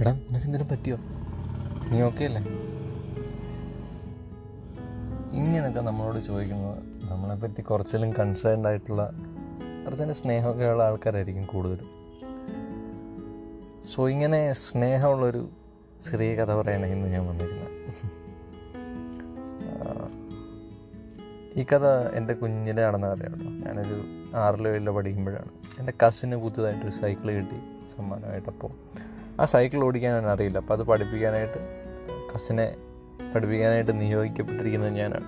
എടാ നിനക്ക് എന്തിനും പറ്റിയോ? നീ ഓക്കെ അല്ലേ? ഇങ്ങനെയൊക്കെ നമ്മളോട് ചോദിക്കുന്നത് നമ്മളെപ്പറ്റി കുറച്ചെങ്കിലും കൺസേൺഡ് ആയിട്ടുള്ള കുറച്ചതിന്റെ സ്നേഹമൊക്കെയുള്ള ആൾക്കാരായിരിക്കും കൂടുതലും. സോ ഇങ്ങനെ സ്നേഹമുള്ളൊരു ചെറിയ കഥ പറയാനാണ് ഇന്ന് ഞാൻ വന്നിരിക്കുന്നത് ഈ കഥ എന്റെ കുഞ്ഞിലെ നടന്ന കഥയാണ് ഞാനൊരു ആറിലോ ഏഴിലോ പഠിക്കുമ്പോഴാണ്. എന്റെ കസിന് പുതുതായിട്ടൊരു സൈക്കിൾ കിട്ടി സമ്മാനമായിട്ട് അപ്പോൾ ആ സൈക്കിൾ ഓടിക്കാൻ ഞാൻ അറിയില്ല. അപ്പോൾ അത് പഠിപ്പിക്കാനായിട്ട് കസിനെ പഠിപ്പിക്കാനായിട്ട് നിയോഗിക്കപ്പെട്ടിരിക്കുന്നത് ഞാനാണ്.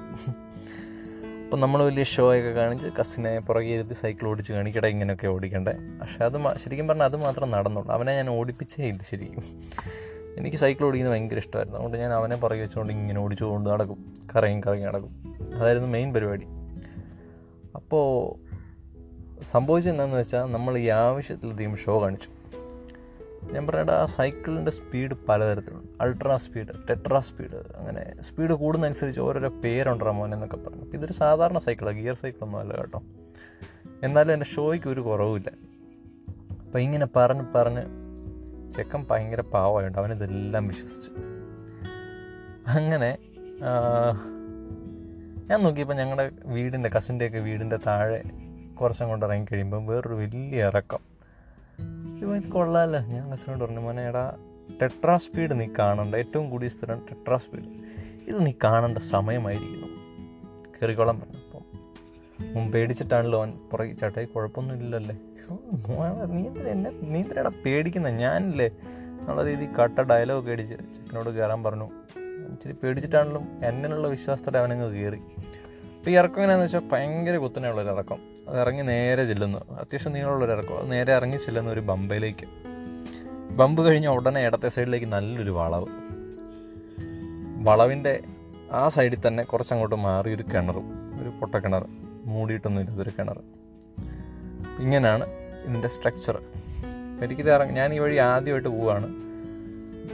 അപ്പം നമ്മൾ വലിയ ഷോ ഒക്കെ കാണിച്ച് കസിനെ പുറകെ ഇരുത്തി സൈക്കിൾ ഓടിച്ച് കാണിക്കട ഇങ്ങനെയൊക്കെ ഓടിക്കണ്ടേ. പക്ഷേ അത് ശരിക്കും പറഞ്ഞാൽ അത് മാത്രം നടന്നുള്ളൂ. അവനെ ഞാൻ ഓടിപ്പിച്ചേ ഇല്ല ശരിക്കും. എനിക്ക് സൈക്കിൾ ഓടിക്കുന്നത് ഭയങ്കര ഇഷ്ടമായിരുന്നു. അതുകൊണ്ട് ഞാൻ അവനെ പുറകെ വെച്ചുകൊണ്ട് ഇങ്ങനെ ഓടിച്ചുകൊണ്ട് നടക്കും. കറങ്ങി കറങ്ങി നടക്കും. അതായിരുന്നു മെയിൻ പരിപാടി. അപ്പോൾ സംഭവിച്ചത് വെച്ചാൽ നമ്മൾ ഈ ആവശ്യത്തിലധികം ഷോ കാണിച്ചു. ഞാൻ പറയട്ടെ ആ സൈക്കിളിന്റെ സ്പീഡ് പലതരത്തിലുണ്ട്. അൾട്രാ സ്പീഡ് ടെട്രാ സ്പീഡ് അങ്ങനെ സ്പീഡ് കൂടുന്നതനുസരിച്ച് ഓരോരോ പേരുണ്ടോ മോനെ എന്നൊക്കെ പറഞ്ഞു. അപ്പോൾ ഇതൊരു സാധാരണ സൈക്കിളാണ് ഗിയർ സൈക്കിളൊന്നും അല്ല കേട്ടോ. എന്നാലും എന്റെ ഷോയ്ക്ക് ഒരു കുറവുമില്ല. അപ്പോൾ ഇങ്ങനെ പറഞ്ഞ് പറഞ്ഞ് ചെക്കൻ ഭയങ്കര പാവമായുണ്ട് അവനിതെല്ലാം വിശ്വസിച്ചു. അങ്ങനെ ഞാൻ നോക്കിയപ്പോൾ ഞങ്ങളുടെ വീടിന്റെ കസിന്റെയൊക്കെ വീടിന്റെ താഴെ കുറച്ചും കൊണ്ട് ഇറങ്ങി കഴിയുമ്പോൾ വേറൊരു വലിയ ഇറക്കം. ഇവ ഇത് കൊള്ളാമല്ലോ ഞാൻ കസിനോട് പറഞ്ഞു മോനെ എടാ ടെട്രാ സ്പീഡ് നീ കാണണ്ട. ഏറ്റവും കൂടിയ സ്പീഡാണ് ടെട്രാ സ്പീഡ് ഇത് നീ കാണേണ്ട സമയമായിരിക്കുന്നു. കയറിക്കോളാൻ പറഞ്ഞു. അപ്പം മുൻ പേടിച്ചിട്ടാണല്ലോ അവൻ പുറകെ ചേട്ടായി കുഴപ്പമൊന്നുമില്ലല്ലേ മോനെ, നീ എന്തിനാ എന്നെ നീ പേടിക്കുന്ന? ഞാനില്ലേ എന്നുള്ള രീതി കട്ട ഡയലോഗ് അടിച്ച് ചേട്ടനോട് കയറാൻ പറഞ്ഞു. ഇച്ചിരി പേടിച്ചിട്ടാണെങ്കിലും എന്നുള്ള വിശ്വാസത്തോടെ അവനങ്ങ് കയറി അപ്പോൾ ഈ ഇറക്കം എങ്ങനെയാണെന്ന് വെച്ചാൽ ഭയങ്കര കുത്തനെയുള്ളൊരു ഇറക്കം. അത് ഇറങ്ങി നേരെ ചെല്ലുന്നു. അത്യാവശ്യം നീളമുള്ളൊരു ഇറക്കം. അത് നേരെ ഇറങ്ങി ചെല്ലുന്ന ഒരു ബമ്പയിലേക്ക്. ബമ്പ് കഴിഞ്ഞ ഉടനെ ഇടത്തെ സൈഡിലേക്ക് നല്ലൊരു വളവ്. വളവിന്റെ ആ സൈഡിൽ തന്നെ കുറച്ചങ്ങോട്ട് മാറി ഒരു കിണറും ഒരു പൊട്ടക്കിണർ. മൂടിയിട്ടൊന്നും ഇല്ലാത്തൊരു കിണർ. ഇങ്ങനെയാണ് ഇതിന്റെ സ്ട്രക്ചർ എനിക്കിത് ഇറങ്ങി ഞാൻ ഈ വഴി ആദ്യമായിട്ട് പോവുകയാണ്.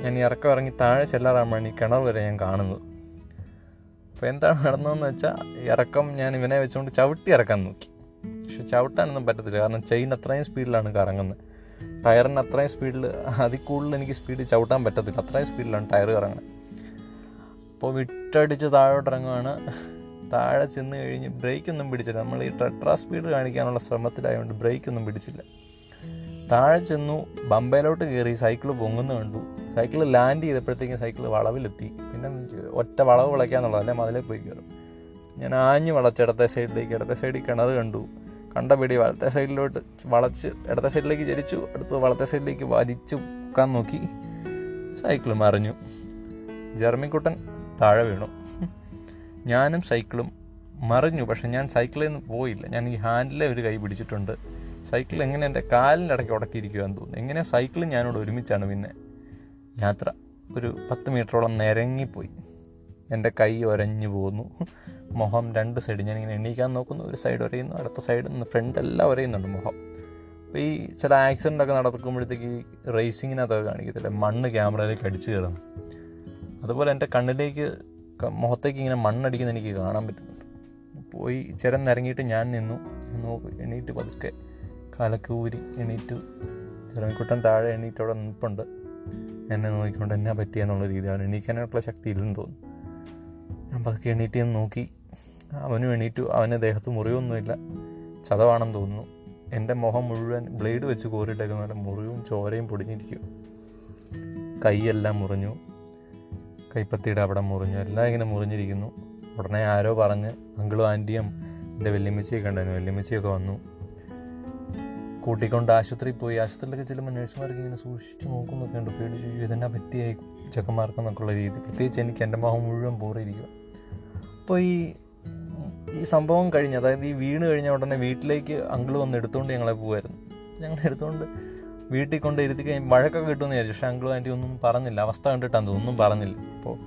ഞാൻ ഈ ഇറക്കം ഇറങ്ങി താഴെ ചെല്ലാറാകുമ്പോഴാണ് ഈ കിണർ വരെ ഞാൻ കാണുന്നത്. അപ്പോൾ എന്താണ് നടന്നതെന്ന് വെച്ചാൽ ഇറക്കം ഞാൻ ഇവനെ വെച്ചുകൊണ്ട് ചവിട്ടി ഇറക്കാൻ നോക്കി. പക്ഷെ ചവിട്ടാനൊന്നും പറ്റത്തില്ല. കാരണം ചെയിൻ അത്രയും സ്പീഡിലാണ് കറങ്ങുന്നത് ടയറിന് അത്രയും സ്പീഡിൽ അതിൽ കൂടുതൽ എനിക്ക് സ്പീഡ് ചവിട്ടാൻ പറ്റത്തില്ല. അത്രയും സ്പീഡിലാണ് ടയർ കറങ്ങുന്നത് അപ്പോൾ വിട്ടടിച്ച് താഴോട്ട് ഇറങ്ങുകയാണ് താഴെ ചെന്ന് കഴിഞ്ഞ് ബ്രേക്കൊന്നും പിടിച്ചില്ല. നമ്മൾ ഈ ടെട്രാ സ്പീഡ് കാണിക്കാനുള്ള ശ്രമത്തിലായതുകൊണ്ട് ബ്രേക്കൊന്നും പിടിച്ചില്ല. താഴെ ചെന്നു ബമ്പയിലോട്ട് കയറി സൈക്കിൾ പൊങ്ങുന്ന കണ്ടു. സൈക്കിൾ ലാൻഡ് ചെയ്തപ്പോഴത്തേക്കും സൈക്കിൾ വളവിലെത്തി. പിന്നെ ഒറ്റ വളവ് വിളയ്ക്കാന്നുള്ളത് അല്ലെ മതിലേ പോയി കയറും. ഞാൻ ആഞ്ഞു വളച്ച് ഇടത്തെ സൈഡിലേക്ക് ഇടത്തെ സൈഡിൽ കിണർ കണ്ടു. കണ്ട പിടി വലത്തെ സൈഡിലോട്ട് വളച്ച് ഇടത്തെ സൈഡിലേക്ക് ചരിച്ചു അടുത്ത് വളത്തെ സൈഡിലേക്ക് വലിച്ചു പൊക്കാൻ നോക്കി. സൈക്കിൾ മറിഞ്ഞു ജർമ്മിക്കുട്ടൻ താഴെ വീണു. ഞാനും സൈക്കിളും മറിഞ്ഞു. പക്ഷെ ഞാൻ സൈക്കിളിൽ നിന്ന് പോയില്ല. ഞാൻ ഈ ഹാൻഡിലെ ഒരു കൈ പിടിച്ചിട്ടുണ്ട്. സൈക്കിൾ എങ്ങനെ എന്റെ കാലിന്റെ ഇടയ്ക്ക് ഉടക്കിയിരിക്കുകയെന്ന് തോന്നുന്നു. എങ്ങനെ സൈക്കിളും ഞാനോട് ഒരുമിച്ചാണ് പിന്നെ യാത്ര. ഒരു പത്ത് മീറ്ററോളം നിരങ്ങിപ്പോയി എന്റെ കൈ ഒരഞ്ഞു പോകുന്നു മുഖം രണ്ട് സൈഡ് ഞാനിങ്ങനെ എണീക്കാൻ നോക്കുന്നു. ഒരു സൈഡ് ഒരയുന്നു അടുത്ത സൈഡിൽ നിന്ന് ഫ്രണ്ട് എല്ലാം ഒരയുന്നുണ്ട് മുഖം. അപ്പോൾ ഈ ചില ആക്സിഡന്റ് ഒക്കെ നടക്കുമ്പോഴത്തേക്ക് ഈ റേസിങ്ങിനകത്തൊക്കെ കാണിക്കത്തില്ല? മണ്ണ് ക്യാമറയിലേക്ക് അടിച്ചു കയറുന്നു. അതുപോലെ എന്റെ കണ്ണിലേക്ക് മുഖത്തേക്ക് ഇങ്ങനെ മണ്ണടിക്കുന്ന എനിക്ക് കാണാൻ പറ്റുന്നുണ്ട്. പോയി ചിരന്നിറങ്ങിയിട്ട് ഞാൻ നിന്നു. നോക്കി എണീറ്റ് പതുക്കെ കാലൊക്കെ എണീറ്റ്. ചിറമിക്കുട്ടൻ താഴെ എണീറ്റ് അവിടെ നിൽപ്പുണ്ട്. എന്നെ നോക്കിക്കൊണ്ട് എന്നാ പറ്റിയെന്നുള്ള രീതിയാണ് എണീക്കാനായിട്ടുള്ള ശക്തി ഇല്ലെന്ന് തോന്നുന്നു. പതുക്കെ എണീറ്റ് ഞാൻ നോക്കി. അവനും എണീറ്റു. അവന് ദേഹത്ത് മുറിവൊന്നുമില്ല ചതവാണെന്ന് തോന്നുന്നു. എന്റെ മുഖം മുഴുവൻ ബ്ലേഡ് വെച്ച് കോരിയിട്ടേക്കുന്ന പോലെ മുറിവും ചോരയും പൊടിഞ്ഞിരിക്കും. കൈയെല്ലാം മുറിഞ്ഞു. കൈപ്പത്തിയുടെ അവിടെ മുറിഞ്ഞു. എല്ലാം ഇങ്ങനെ മുറിഞ്ഞിരിക്കുന്നു. ഉടനെ ആരോ പറഞ്ഞ് അങ്കിളും ആന്റിയും എന്റെ വെല്ലുമിച്ചിയൊക്കെ ഉണ്ടായിരുന്നു വെല്ലുമിച്ചിയൊക്കെ വന്നു. കൂട്ടിക്കൊണ്ട് ആശുപത്രിയിൽ പോയി. ആശുപത്രിയിലൊക്കെ ചെല്ലുമ്പോൾ നഴ്സുമാർക്ക് ഇങ്ങനെ സൂക്ഷിച്ച് നോക്കുന്നൊക്കെ ഉണ്ട് പേടിച്ചു "അയ്യോ, ഇതെന്നാ പറ്റിയായി ചെക്കന്മാർക്കെന്നൊക്കെയുള്ള രീതി. പ്രത്യേകിച്ച് എനിക്ക് എന്റെ മുഖം മുഴുവൻ പോറിയിരിക്കുക അപ്പോൾ ഈ ഈ സംഭവം കഴിഞ്ഞ് അതായത് ഈ വീണ് കഴിഞ്ഞ ഉടനെ വീട്ടിലേക്ക് അങ്കിൾ വന്ന് എടുത്തുകൊണ്ട് ഞങ്ങളെ പോകുമായിരുന്നു ഞങ്ങൾ എടുത്തുകൊണ്ട് വീട്ടിൽ കൊണ്ട് ഇരുത്തി കഴിഞ്ഞ് വഴക്കൊക്കെ കിട്ടുമെന്ന് വിചാരിച്ചു. പക്ഷേ അങ്കിളും ആന്റി ഒന്നും പറഞ്ഞില്ല. അവസ്ഥ കണ്ടിട്ടാണ് ഒന്നും പറഞ്ഞില്ല. അപ്പോൾ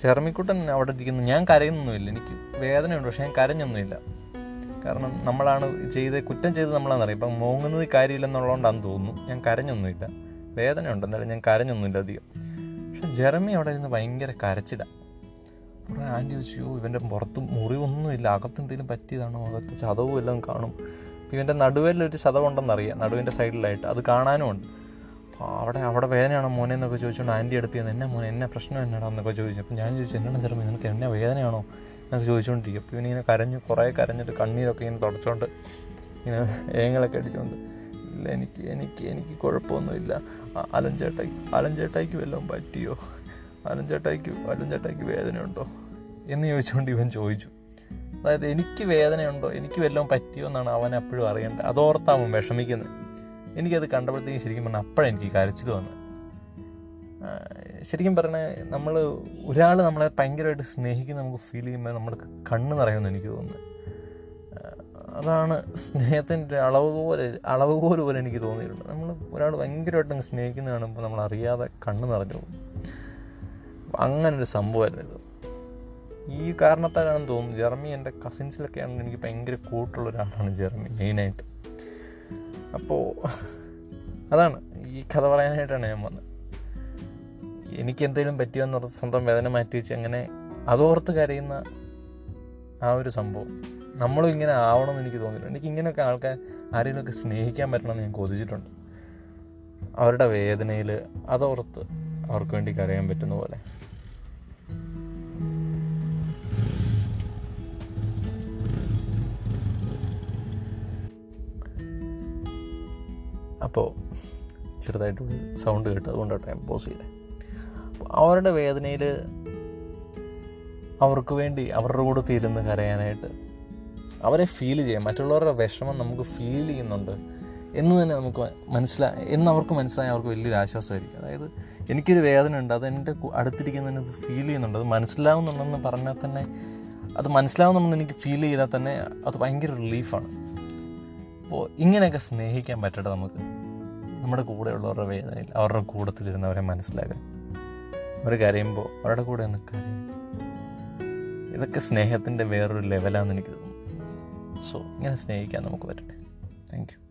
ചെറുമിക്കുട്ടൻ അവിടെ ഇരിക്കുന്നു. ഞാൻ കരയുന്നൊന്നുമില്ല. എനിക്ക് വേദനയുണ്ട്. പക്ഷേ ഞാൻ കരഞ്ഞൊന്നുമില്ല. കാരണം നമ്മളാണ് ചെയ്ത് കുറ്റം ചെയ്ത് നമ്മളാണെന്നറിയാം. ഇപ്പം മോങ്ങുന്നത് കാര്യമില്ലെന്നുള്ളതുകൊണ്ടാന്ന് തോന്നുന്നു. ഞാൻ കരഞ്ഞൊന്നുമില്ല. വേദനയുണ്ട്. എന്തായാലും ഞാൻ കരഞ്ഞൊന്നുമില്ല അധികം. പക്ഷെ ജെറമി അവിടെ ഇരുന്ന് ഭയങ്കര കരച്ചിലാണ് കുറേ ആന്റി വെച്ചു "അയ്യോ, ഇവന്റെ പുറത്ത് മുറിവൊന്നുമില്ല അകത്ത് എന്തെങ്കിലും പറ്റിയതാണോ? അകത്ത് ചതവും എല്ലാം കാണും. ഇവന്റെ നടുവേലൊരു ചതവുണ്ടെന്നറിയാം നടുവിന്റെ സൈഡിലായിട്ട്. അത് കാണാനും ഉണ്ട്. അപ്പോൾ അവിടെ അവിടെ വേദനയാണോ മോനെ എന്നൊക്കെ ചോദിച്ചുകൊണ്ട് ആന്റി അടുത്ത് ചെന്ന് എന്നെ മോനെ എന്നെ പ്രശ്നം എന്നാടാ? എന്നൊക്കെ ചോദിച്ചു. അപ്പോൾ ഞാൻ ചോദിച്ചു എന്നാണ് ചെറുപ്പം നിനക്ക് എന്നെ വേദനയാണോ? എന്നൊക്കെ ചോദിച്ചുകൊണ്ടിരിക്കും അപ്പോൾ ഇവനിങ്ങനെ കരഞ്ഞു കുറേ കരഞ്ഞിട്ട് കണ്ണീരൊക്കെ ഇങ്ങനെ തുടച്ചുകൊണ്ട് ഇങ്ങനെ ഏങ്ങളൊക്കെ അടിച്ചുകൊണ്ട് ഇല്ല എനിക്ക് എനിക്ക് എനിക്ക് കുഴപ്പമൊന്നുമില്ല. അലഞ്ചേട്ടായി അലഞ്ചേട്ടായിക്ക് വല്ലതും പറ്റിയോ? അലൻ ചേട്ടായിക്ക് അലൻ ചേട്ടായിക്ക് വേദനയുണ്ടോ? എന്ന് ചോദിച്ചുകൊണ്ട് ഇവൻ ചോദിച്ചു. അതായത് എനിക്ക് വേദനയുണ്ടോ? എനിക്ക് വല്ലതും പറ്റിയോ എന്നാണ് അവൻ എപ്പോഴും അറിയേണ്ടത്. അതോർത്താവൻ വിഷമിക്കുന്നത് എനിക്കത് കണ്ടപ്പോഴത്തേക്കും ശരിക്കും പറഞ്ഞാൽ അപ്പോഴെനിക്ക് കരച്ചിൽ വന്നു ശരിക്കും പറഞ്ഞാൽ നമ്മൾ ഒരാൾ നമ്മളെ ഭയങ്കരമായിട്ട് സ്നേഹിക്കുന്ന നമുക്ക് ഫീൽ ചെയ്യുമ്പോൾ നമ്മുടെ കണ്ണ് നിറയുമെന്ന് എനിക്ക് തോന്നുന്നു. അതാണ് സ്നേഹത്തിന്റെ അളവ് പോലെ അളവ് പോലെ പോലെ എനിക്ക് തോന്നിയിട്ടുണ്ട്. നമ്മൾ ഒരാൾ ഭയങ്കരമായിട്ട് സ്നേഹിക്കുന്ന കാണുമ്പോൾ നമ്മൾ അറിയാതെ കണ്ണ് നിറഞ്ഞു പോകും. അങ്ങനൊരു സംഭവമായിരുന്നു ഇത്. ഈ കാരണത്താലാണെന്ന് തോന്നുന്നു ജെർമി എന്റെ കസിൻസിലൊക്കെ ആണെങ്കിൽ എനിക്ക് ഭയങ്കര കൂട്ടുള്ള ഒരാളാണ് ജെർമി മെയിനായിട്ട്. അപ്പോൾ അതാണ് ഈ കഥ പറയാനായിട്ടാണ് ഞാൻ വന്നത്. എനിക്ക് എന്തെങ്കിലും ഓർത്ത് സ്വന്തം വേദന മാറ്റി വെച്ച് അങ്ങനെ അതോർത്ത് കരയുന്ന ആ ഒരു സംഭവം. നമ്മളും ഇങ്ങനെ ആവണമെന്ന് എനിക്ക് തോന്നിയിട്ടുണ്ട്. എനിക്ക് ഇങ്ങനെയൊക്കെ ആൾക്കാർ ആരെങ്കിലുമൊക്കെ സ്നേഹിക്കാൻ പറ്റണമെന്ന് ഞാൻ കൊതിച്ചിട്ടുണ്ട്. അവരുടെ വേദനയിൽ അതോർത്ത് അവർക്ക് വേണ്ടി കരയാൻ പറ്റുന്ന പോലെ. അപ്പോൾ ചെറുതായിട്ട് സൗണ്ട് കേട്ട് അതുകൊണ്ടാണ് ടൈം പോസ് ചെയ്തത് അവരുടെ വേദനയിൽ അവർക്ക് വേണ്ടി അവരുടെ കൂടെ തീരുന്ന് കരയാനായിട്ട് അവരെ ഫീൽ ചെയ്യാം. മറ്റുള്ളവരുടെ വിഷമം നമുക്ക് ഫീൽ ചെയ്യുന്നുണ്ട്. എന്ന് തന്നെ നമുക്ക് മനസ്സിലായി എന്ന് അവർക്ക് മനസ്സിലായി അവർക്ക് വലിയൊരു ആശ്വാസമായിരിക്കും. അതായത് എനിക്കൊരു വേദന ഉണ്ട് അത് എന്റെ അടുത്തിരിക്കുന്നതിന് അത് ഫീൽ ചെയ്യുന്നുണ്ട്. അത് മനസ്സിലാവുന്നുണ്ടെന്ന് പറഞ്ഞാൽ തന്നെ അത് മനസ്സിലാവുന്നുണ്ടെന്ന് എനിക്ക് ഫീൽ ചെയ്താൽ തന്നെ അത് ഭയങ്കര റിലീഫാണ് അപ്പോൾ ഇങ്ങനെയൊക്കെ സ്നേഹിക്കാൻ പറ്റട്ടെ നമുക്ക്. നമ്മുടെ കൂടെയുള്ളവരുടെ വേദനയിൽ അവരുടെ കൂടത്തിലിരുന്നവരെ മനസ്സിലാക്കാൻ. അവർ കരയുമ്പോൾ അവരുടെ കൂടെ ഒന്ന് കരയും. ഇതൊക്കെ സ്നേഹത്തിന്റെ വേറൊരു ലെവലാണെന്ന് എനിക്ക് തോന്നുന്നു. സോ ഇങ്ങനെ സ്നേഹിക്കാൻ നമുക്ക് പറ്റട്ടെ. Thank you